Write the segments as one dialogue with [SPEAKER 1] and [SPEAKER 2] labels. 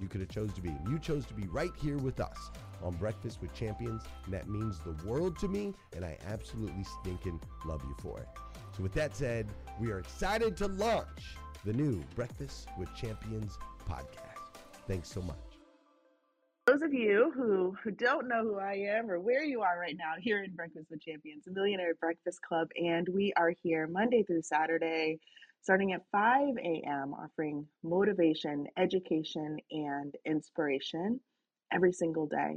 [SPEAKER 1] you could have chose to be. You chose to be right here with us on Breakfast with Champions, and that means the world to me, and I absolutely stinking love you for it. So with that said, we are excited to launch the new Breakfast with Champions podcast. Thanks so much.
[SPEAKER 2] Those of you who, who don't know who I am or where you are right now, here in Breakfast with Champions, a Millionaire Breakfast Club, and we are here Monday through Saturday starting at 5 a.m., offering motivation, education, and inspiration every single day.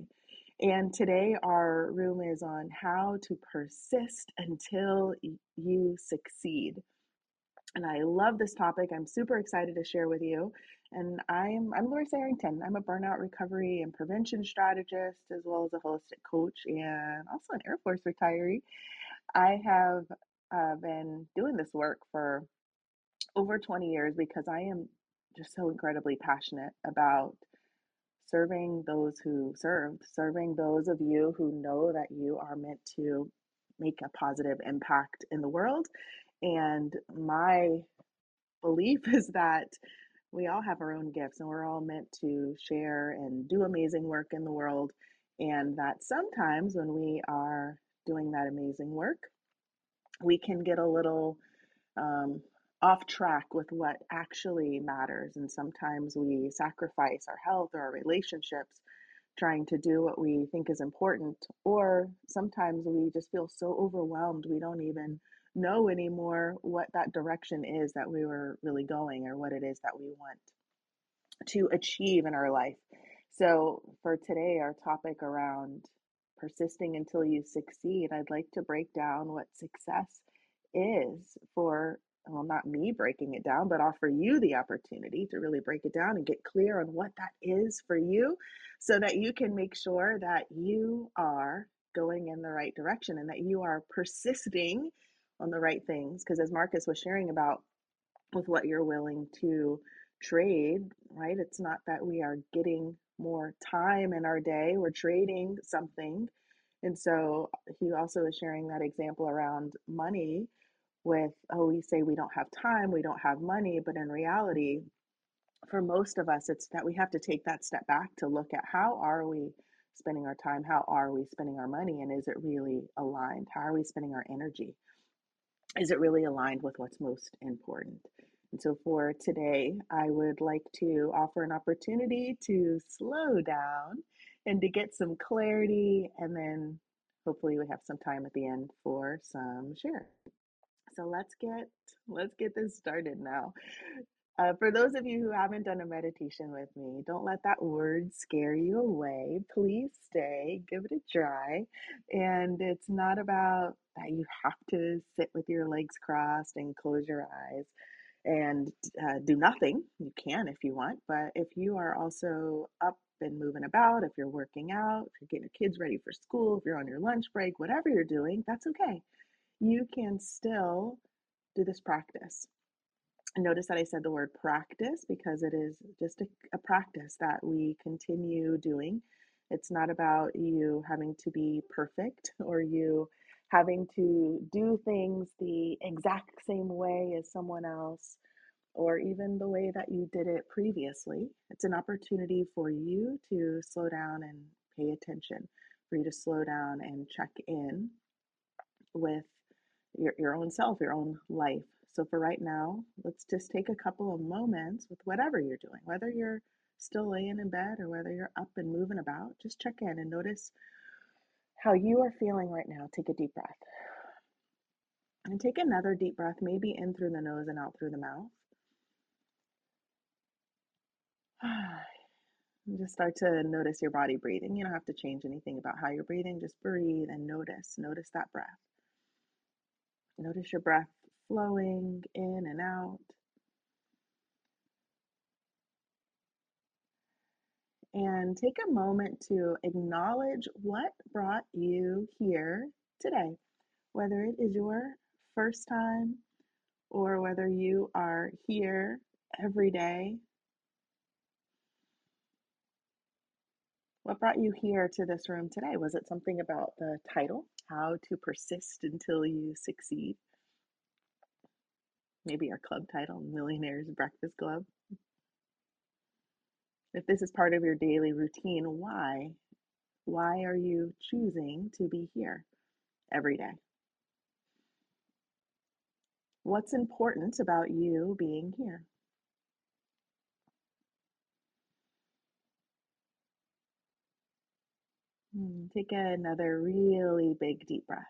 [SPEAKER 2] And today, our room is on how to persist until you succeed. And I love this topic. I'm super excited to share with you. And I'm I'm Loris Arrington. I'm a burnout recovery and prevention strategist, as well as a holistic coach, and also an Air Force retiree. I have uh, been doing this work for over 20 years because I am just so incredibly passionate about serving those who served, serving those of you who know that you are meant to make a positive impact in the world. And my belief is that we all have our own gifts and we're all meant to share and do amazing work in the world. And that sometimes when we are doing that amazing work, we can get a little um, off track with what actually matters. And sometimes we sacrifice our health or our relationships trying to do what we think is important. Or sometimes we just feel so overwhelmed we don't even know anymore what that direction is that we were really going or what it is that we want to achieve in our life. So, for today, our topic around persisting until you succeed, I'd like to break down what success is for, well, not me breaking it down, but offer you the opportunity to really break it down and get clear on what that is for you so that you can make sure that you are going in the right direction and that you are persisting on the right things. Because as Marcus was sharing about with what you're willing to trade, right? It's not that we are getting more time in our day, we're trading something. And so he also is sharing that example around money with, oh, we say we don't have time, we don't have money, but in reality, for most of us, it's that we have to take that step back to look at how are we spending our time, how are we spending our money, and is it really aligned? How are we spending our energy? Is it really aligned with what's most important? And so for today, I would like to offer an opportunity to slow down and to get some clarity, and then hopefully we have some time at the end for some share. So let's get let's get this started now. Uh, for those of you who haven't done a meditation with me, don't let that word scare you away. Please stay, give it a try. And it's not about that you have to sit with your legs crossed and close your eyes and uh, do nothing. You can if you want, but if you are also up and moving about, if you're working out, if you're getting your kids ready for school, if you're on your lunch break, whatever you're doing, that's okay. You can still do this practice. Notice that I said the word practice because it is just a, a practice that we continue doing. It's not about you having to be perfect or you having to do things the exact same way as someone else or even the way that you did it previously. It's an opportunity for you to slow down and pay attention, for you to slow down and check in with your, your own self, your own life. So, for right now, let's just take a couple of moments with whatever you're doing, whether you're still laying in bed or whether you're up and moving about, just check in and notice how you are feeling right now. Take a deep breath. And take another deep breath, maybe in through the nose and out through the mouth. just start to notice your body breathing. You don't have to change anything about how you're breathing. Just breathe and notice. Notice that breath. Notice your breath flowing in and out. And take a moment to acknowledge what brought you here today, whether it is your first time or whether you are here every day. What brought you here to this room today? Was it something about the title, How to Persist Until You Succeed? Maybe our club title, Millionaires Breakfast Club. If this is part of your daily routine, why? Why are you choosing to be here every day? What's important about you being here? Hmm, take another really big deep breath.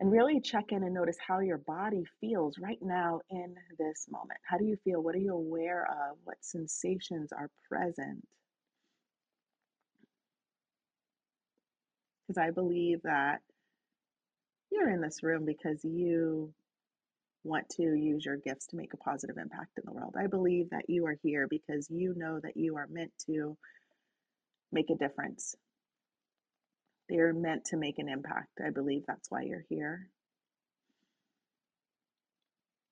[SPEAKER 2] And really check in and notice how your body feels right now in this moment. How do you feel? What are you aware of? What sensations are present? Because I believe that you're in this room because you want to use your gifts to make a positive impact in the world. I believe that you are here because you know that you are meant to make a difference. They're meant to make an impact. I believe that's why you're here.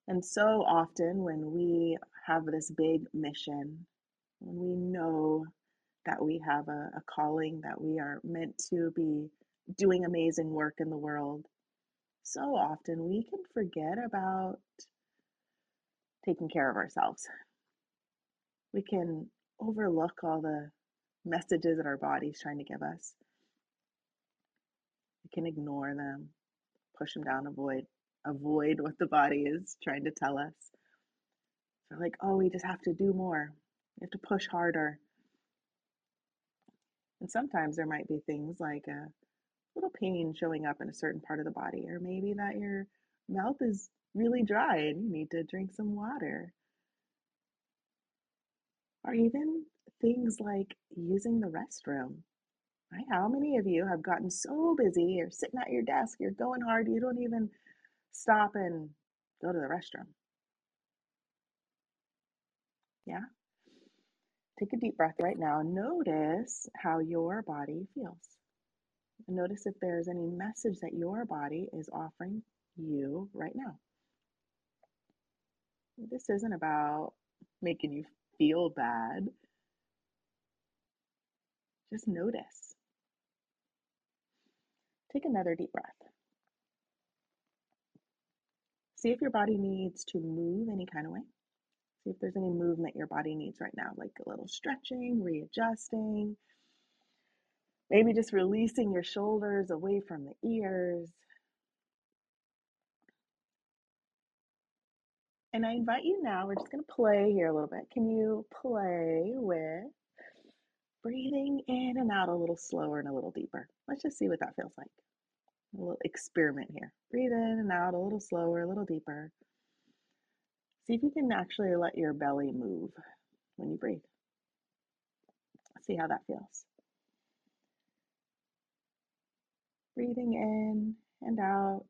[SPEAKER 2] And so often, when we have this big mission, when we know that we have a, a calling, that we are meant to be doing amazing work in the world, so often we can forget about taking care of ourselves. We can overlook all the messages that our body's trying to give us. We can ignore them, push them down, avoid avoid what the body is trying to tell us. We're like, oh, we just have to do more. We have to push harder. And sometimes there might be things like a little pain showing up in a certain part of the body, or maybe that your mouth is really dry and you need to drink some water. Or even things like using the restroom. Right? How many of you have gotten so busy, you're sitting at your desk, you're going hard, you don't even stop and go to the restroom? Yeah? Take a deep breath right now. Notice how your body feels. Notice if there's any message that your body is offering you right now. This isn't about making you feel bad. Just notice. Take another deep breath. See if your body needs to move any kind of way. See if there's any movement your body needs right now, like a little stretching, readjusting, maybe just releasing your shoulders away from the ears. And I invite you now, we're just going to play here a little bit. Can you play with breathing in and out a little slower and a little deeper? Let's just see what that feels like. A little experiment here. Breathe in and out a little slower, a little deeper. See if you can actually let your belly move when you breathe. See how that feels. Breathing in and out.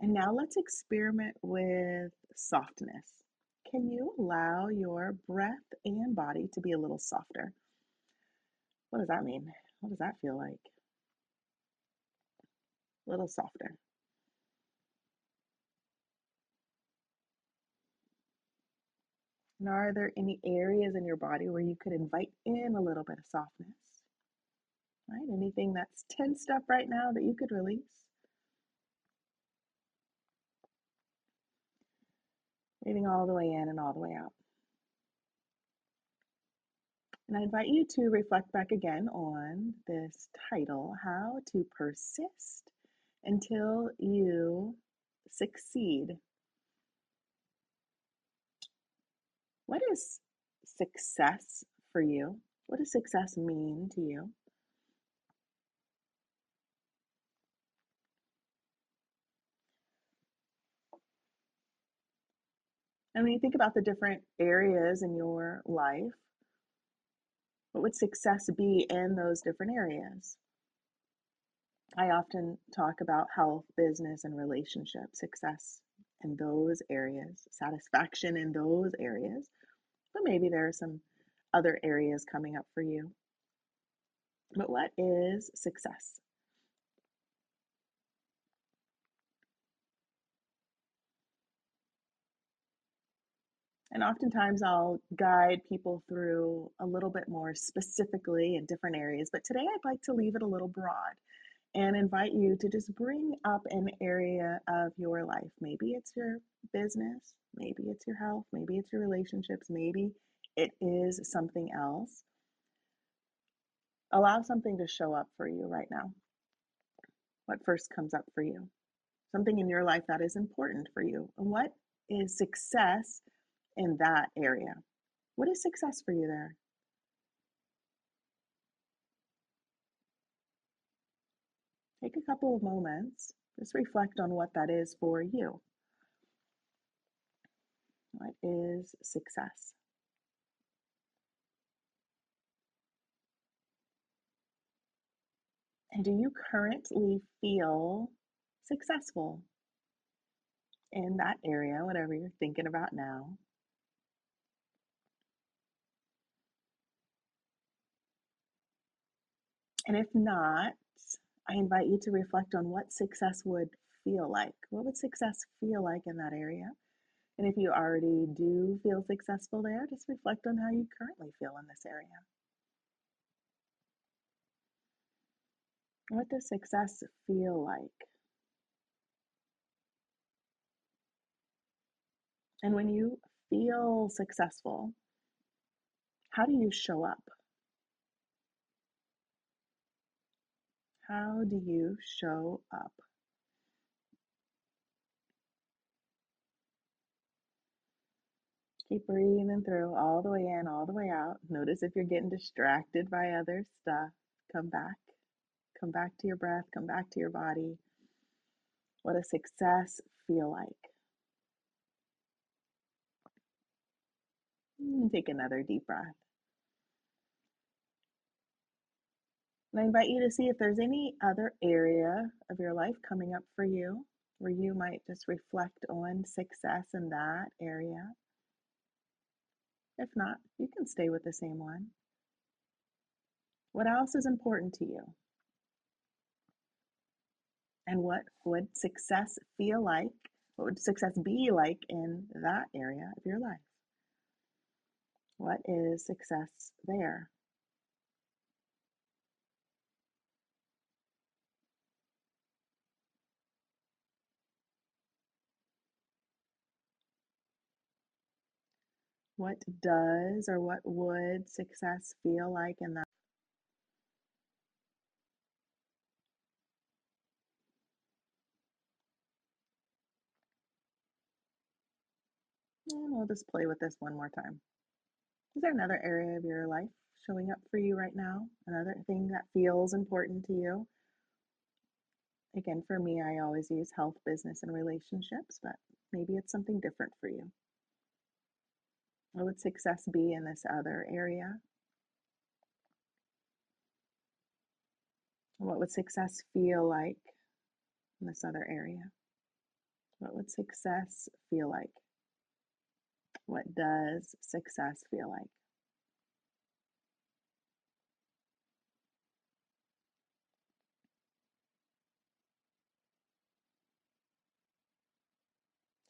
[SPEAKER 2] And now let's experiment with softness. Can you allow your breath and body to be a little softer? What does that mean? What does that feel like? A little softer. And are there any areas in your body where you could invite in a little bit of softness? Right? Anything that's tensed up right now that you could release? Breathing all the way in and all the way out. And I invite you to reflect back again on this title How to Persist Until You Succeed. What is success for you? What does success mean to you? And when you think about the different areas in your life, what would success be in those different areas? I often talk about health, business, and relationship success in those areas, satisfaction in those areas, but maybe there are some other areas coming up for you. But what is success? And oftentimes I'll guide people through a little bit more specifically in different areas, but today I'd like to leave it a little broad and invite you to just bring up an area of your life. Maybe it's your business, maybe it's your health, maybe it's your relationships, maybe it is something else. Allow something to show up for you right now. What first comes up for you? Something in your life that is important for you. And what is success in that area? What is success for you there? Take a couple of moments, just reflect on what that is for you. What is success? And do you currently feel successful in that area, whatever you're thinking about now? And if not, I invite you to reflect on what success would feel like. What would success feel like in that area? And if you already do feel successful there, just reflect on how you currently feel in this area. What does success feel like? And when you feel successful, how do you show up? How do you show up? Keep breathing through all the way in, all the way out. Notice if you're getting distracted by other stuff. Come back. Come back to your breath. Come back to your body. What does success feel like? And take another deep breath. And I invite you to see if there's any other area of your life coming up for you where you might just reflect on success in that area. If not, you can stay with the same one. What else is important to you? And what would success feel like? What would success be like in that area of your life? What is success there? What does or what would success feel like in that? And we'll just play with this one more time. Is there another area of your life showing up for you right now? Another thing that feels important to you? Again, for me, I always use health, business, and relationships, but maybe it's something different for you. What would success be in this other area? What would success feel like in this other area? What would success feel like? What does success feel like?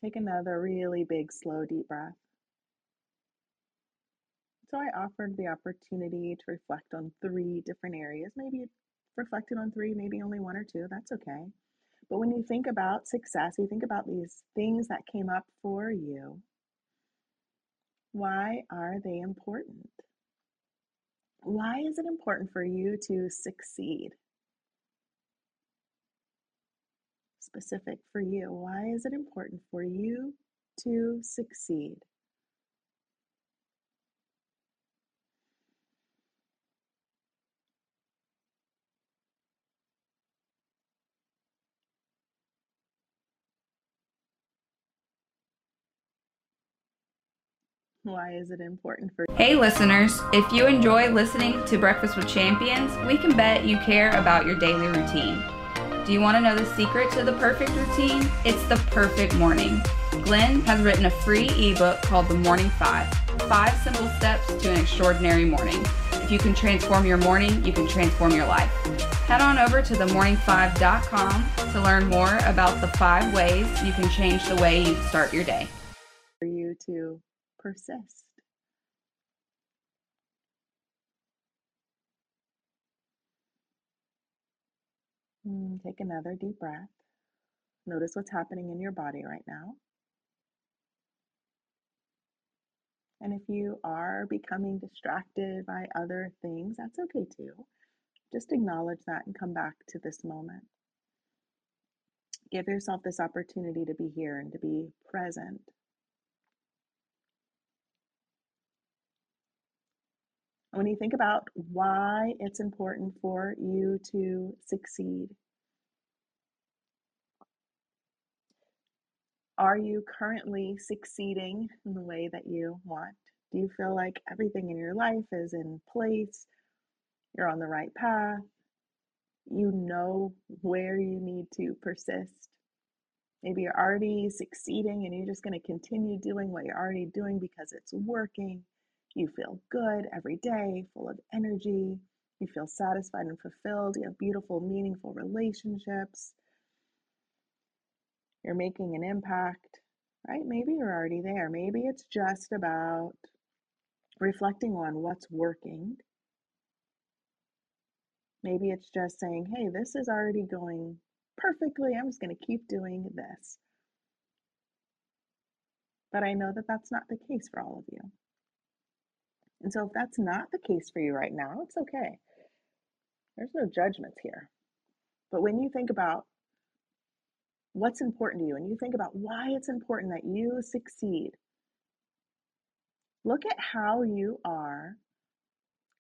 [SPEAKER 2] Take another really big, slow, deep breath. So I offered the opportunity to reflect on three different areas. Maybe reflected on three, maybe only one or two. That's okay. But when you think about success, you think about these things that came up for you. Why are they important? Why is it important for you to succeed? Specific for you. Why is it important for you to succeed? Why is it important for
[SPEAKER 3] Hey listeners, if you enjoy listening to Breakfast with Champions, we can bet you care about your daily routine. Do you want to know the secret to the perfect routine? It's the perfect morning. Glenn has written a free ebook called The Morning Five Five Simple Steps to an Extraordinary Morning. If you can transform your morning, you can transform your life. Head on over to themorning5.com to learn more about the five ways you can change the way you start your day.
[SPEAKER 2] For you to persist. Mm, take another deep breath. Notice what's happening in your body right now. And if you are becoming distracted by other things, that's okay too. Just acknowledge that and come back to this moment. Give yourself this opportunity to be here and to be present. When you think about why it's important for you to succeed, are you currently succeeding in the way that you want? Do you feel like everything in your life is in place? You're on the right path? You know where you need to persist? Maybe you're already succeeding and you're just going to continue doing what you're already doing because it's working. You feel good every day, full of energy. You feel satisfied and fulfilled. You have beautiful, meaningful relationships. You're making an impact, right? Maybe you're already there. Maybe it's just about reflecting on what's working. Maybe it's just saying, hey, this is already going perfectly. I'm just going to keep doing this. But I know that that's not the case for all of you. And so if that's not the case for you right now, it's okay. There's no judgments here. But when you think about what's important to you and you think about why it's important that you succeed, look at how you are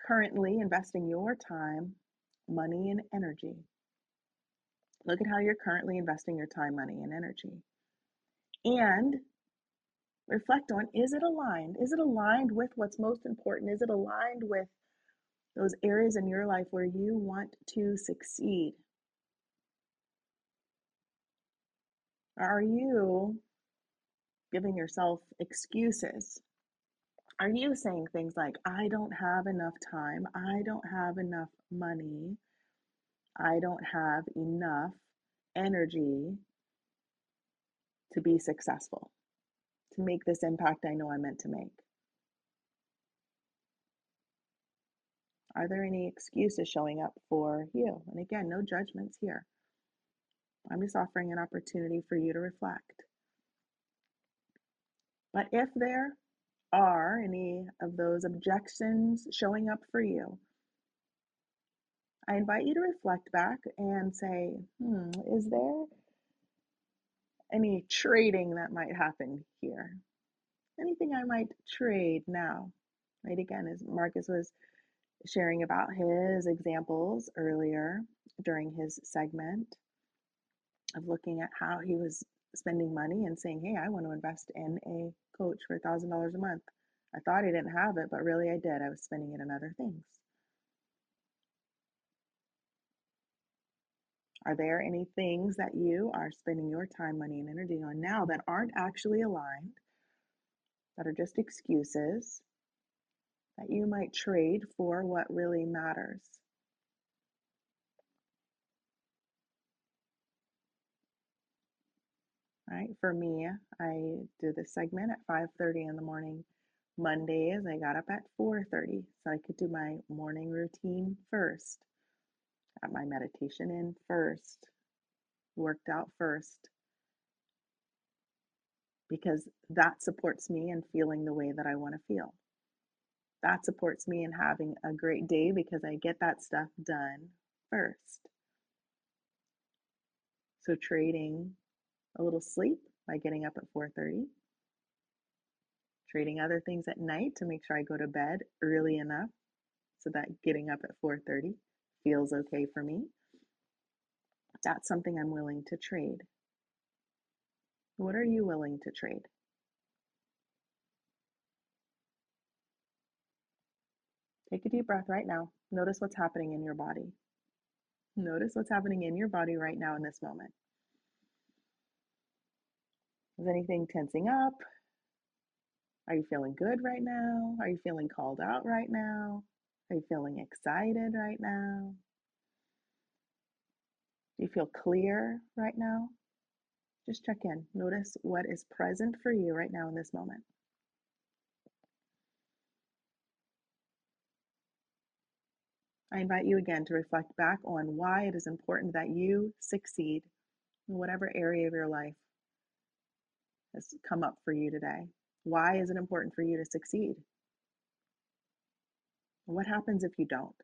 [SPEAKER 2] currently investing your time, money, and energy. Look at how you're currently investing your time, money, and energy. And reflect on is it aligned? Is it aligned with what's most important? Is it aligned with those areas in your life where you want to succeed? Are you giving yourself excuses? Are you saying things like, I don't have enough time, I don't have enough money, I don't have enough energy to be successful, to make this impact I know I'm meant to make? Are there any excuses showing up for you? And again, no judgments here. I'm just offering an opportunity for you to reflect. But if there are any of those objections showing up for you, I invite you to reflect back and say, hmm, is there any trading that might happen here? Anything I might trade now? Right again, as Marcus was sharing about his examples earlier during his segment of looking at how he was spending money and saying, Hey, I want to invest in a coach for $1,000 a month. I thought I didn't have it, but really I did. I was spending it on other things. Are there any things that you are spending your time, money, and energy on now that aren't actually aligned, that are just excuses that you might trade for what really matters? right? For me, I do this segment at 5:30 in the morning. Mondays, I got up at 4:30 so I could do my morning routine first. Got my meditation in first. Worked out first. Because that supports me in feeling the way that I want to feel. That supports me in having a great day because I get that stuff done first. So trading a little sleep by getting up at 4:30. Trading other things at night to make sure I go to bed early enough so that getting up at 4:30 feels okay for me. That's something I'm willing to trade. What are you willing to trade? Take a deep breath right now. Notice what's happening in your body. Notice what's happening in your body right now in this moment. Is anything tensing up? Are you feeling good right now? Are you feeling called out right now? Are you feeling excited right now? Do you feel clear right now? Just check in. Notice what is present for you right now in this moment. I invite you again to reflect back on why it is important that you succeed in whatever area of your life has come up for you today? Why is it important for you to succeed? What happens if you don't?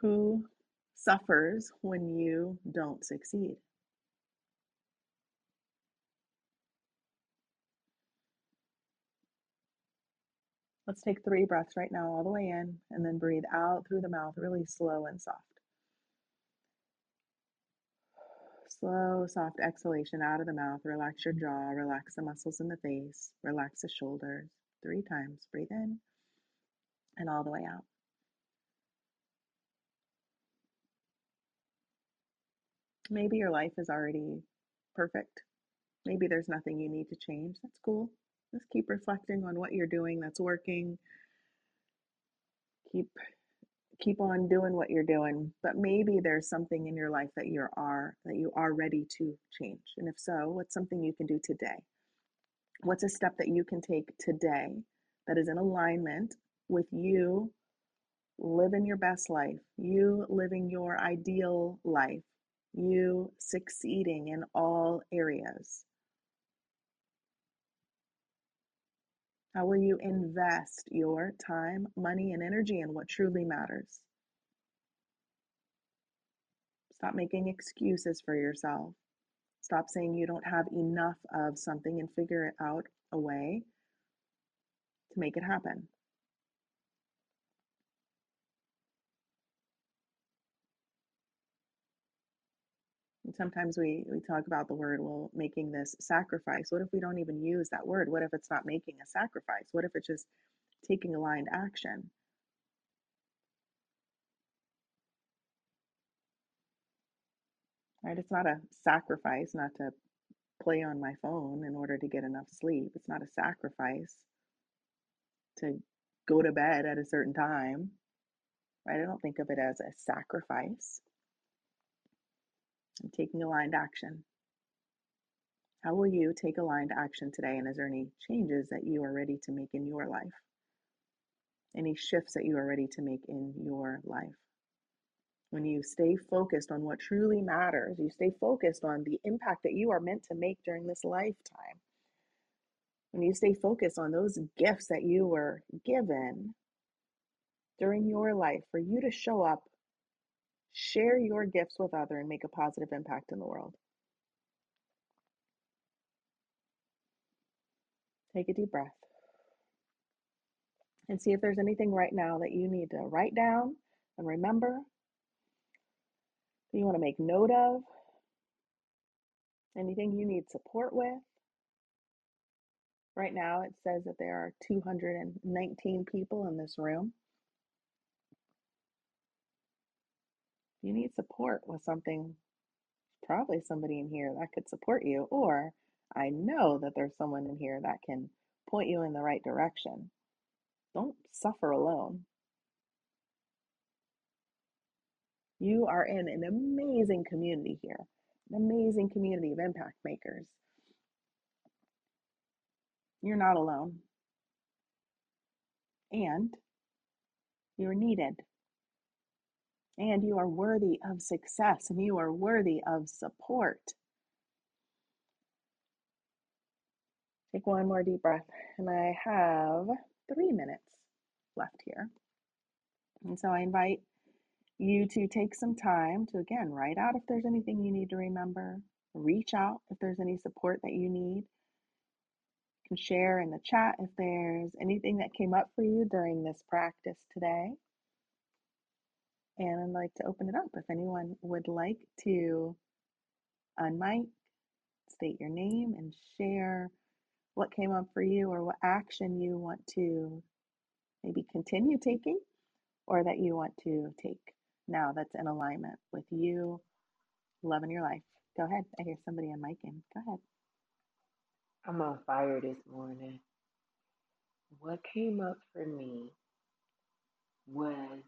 [SPEAKER 2] Who suffers when you don't succeed? Let's take three breaths right now, all the way in, and then breathe out through the mouth, really slow and soft. Slow, soft exhalation out of the mouth. Relax your mm-hmm. jaw, relax the muscles in the face, relax the shoulders. Three times. Breathe in and all the way out. Maybe your life is already perfect. Maybe there's nothing you need to change. That's cool. Just keep reflecting on what you're doing that's working. Keep keep on doing what you're doing but maybe there's something in your life that you are that you are ready to change and if so what's something you can do today? What's a step that you can take today that is in alignment with you living your best life you living your ideal life you succeeding in all areas How will you invest your time, money, and energy in what truly matters? Stop making excuses for yourself. Stop saying you don't have enough of something and figure out a way to make it happen. Sometimes we, we talk about the word, well, making this sacrifice. What if we don't even use that word? What if it's not making a sacrifice? What if it's just taking aligned action? Right? It's not a sacrifice not to play on my phone in order to get enough sleep. It's not a sacrifice to go to bed at a certain time. Right? I don't think of it as a sacrifice. I'm taking aligned action. How will you take aligned action today? And is there any changes that you are ready to make in your life? Any shifts that you are ready to make in your life? When you stay focused on what truly matters, you stay focused on the impact that you are meant to make during this lifetime. When you stay focused on those gifts that you were given during your life for you to show up Share your gifts with others and make a positive impact in the world. Take a deep breath and see if there's anything right now that you need to write down and remember that you want to make note of, anything you need support with. Right now, it says that there are 219 people in this room. You need support with something, probably somebody in here that could support you, or I know that there's someone in here that can point you in the right direction. Don't suffer alone. You are in an amazing community here, an amazing community of impact makers. You're not alone. And you're needed and you are worthy of success and you are worthy of support. Take one more deep breath, and I have three minutes left here. And so I invite you to take some time to again write out if there's anything you need to remember, reach out if there's any support that you need. You can share in the chat if there's anything that came up for you during this practice today. And I'd like to open it up if anyone would like to unmic, state your name, and share what came up for you or what action you want to maybe continue taking or that you want to take now that's in alignment with you loving your life. Go ahead. I hear somebody on mic in. Go ahead.
[SPEAKER 4] I'm on fire this morning. What came up for me was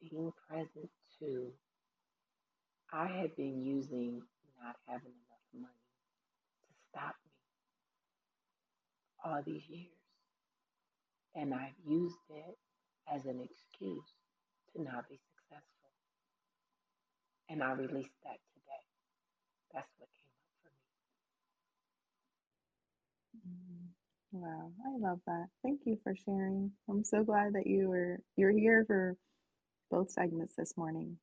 [SPEAKER 4] being present to, I had been using not having enough money to stop me all these years. And I've used it as an excuse to not be successful. And I released that today. That's what came up for me.
[SPEAKER 2] Mm, wow, I love that. Thank you for sharing. I'm so glad that you were you're here for both segments this morning.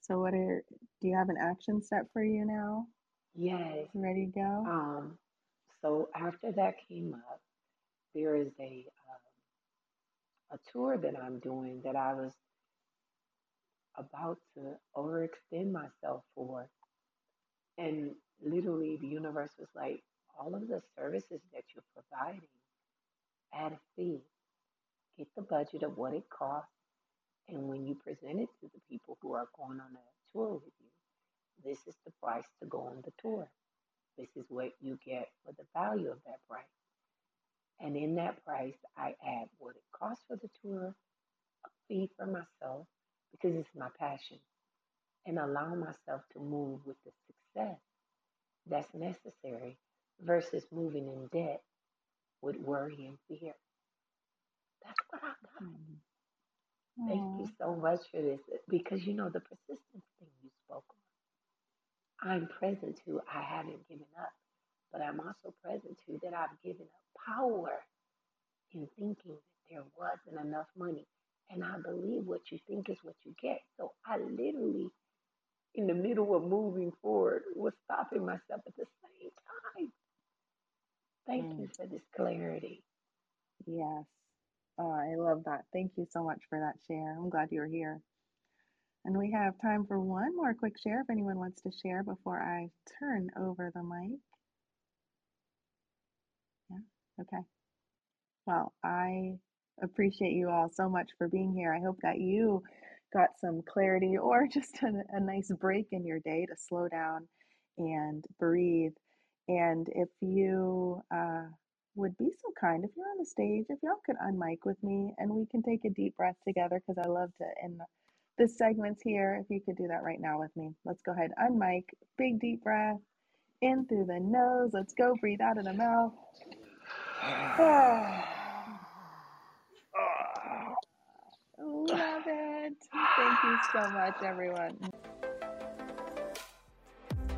[SPEAKER 2] So what are do you have an action step for you now?
[SPEAKER 4] Yes.
[SPEAKER 2] ready to go?
[SPEAKER 4] Um, so after that came up, there is a um, a tour that I'm doing that I was about to overextend myself for. And literally the universe was like, all of the services that you're providing add a fee get the budget of what it costs, and when you present it to the people who are going on a tour with you, this is the price to go on the tour. This is what you get for the value of that price. And in that price, I add what it costs for the tour, a fee for myself, because it's my passion, and allow myself to move with the success that's necessary versus moving in debt with worry and fear. That's what I got. Mm-hmm. Thank you so much for this because you know the persistence thing you spoke on. I'm present to, I haven't given up. but I'm also present to that I've given up power in thinking that there wasn't enough money. And I believe what you think is what you get. So I literally, in the middle of moving forward, was stopping myself at the same time. Thank mm. you for this clarity.
[SPEAKER 2] Yes. Oh, I love that. Thank you so much for that share. I'm glad you were here. And we have time for one more quick share if anyone wants to share before I turn over the mic. Yeah, okay. Well, I appreciate you all so much for being here. I hope that you got some clarity or just a, a nice break in your day to slow down and breathe. And if you uh, would be so kind, if you're on the stage, if y'all could unmic with me and we can take a deep breath together because I love to end this segment's here. If you could do that right now with me, let's go ahead, unmic, big deep breath in through the nose. Let's go, breathe out of the mouth. Love it. Thank you so much, everyone.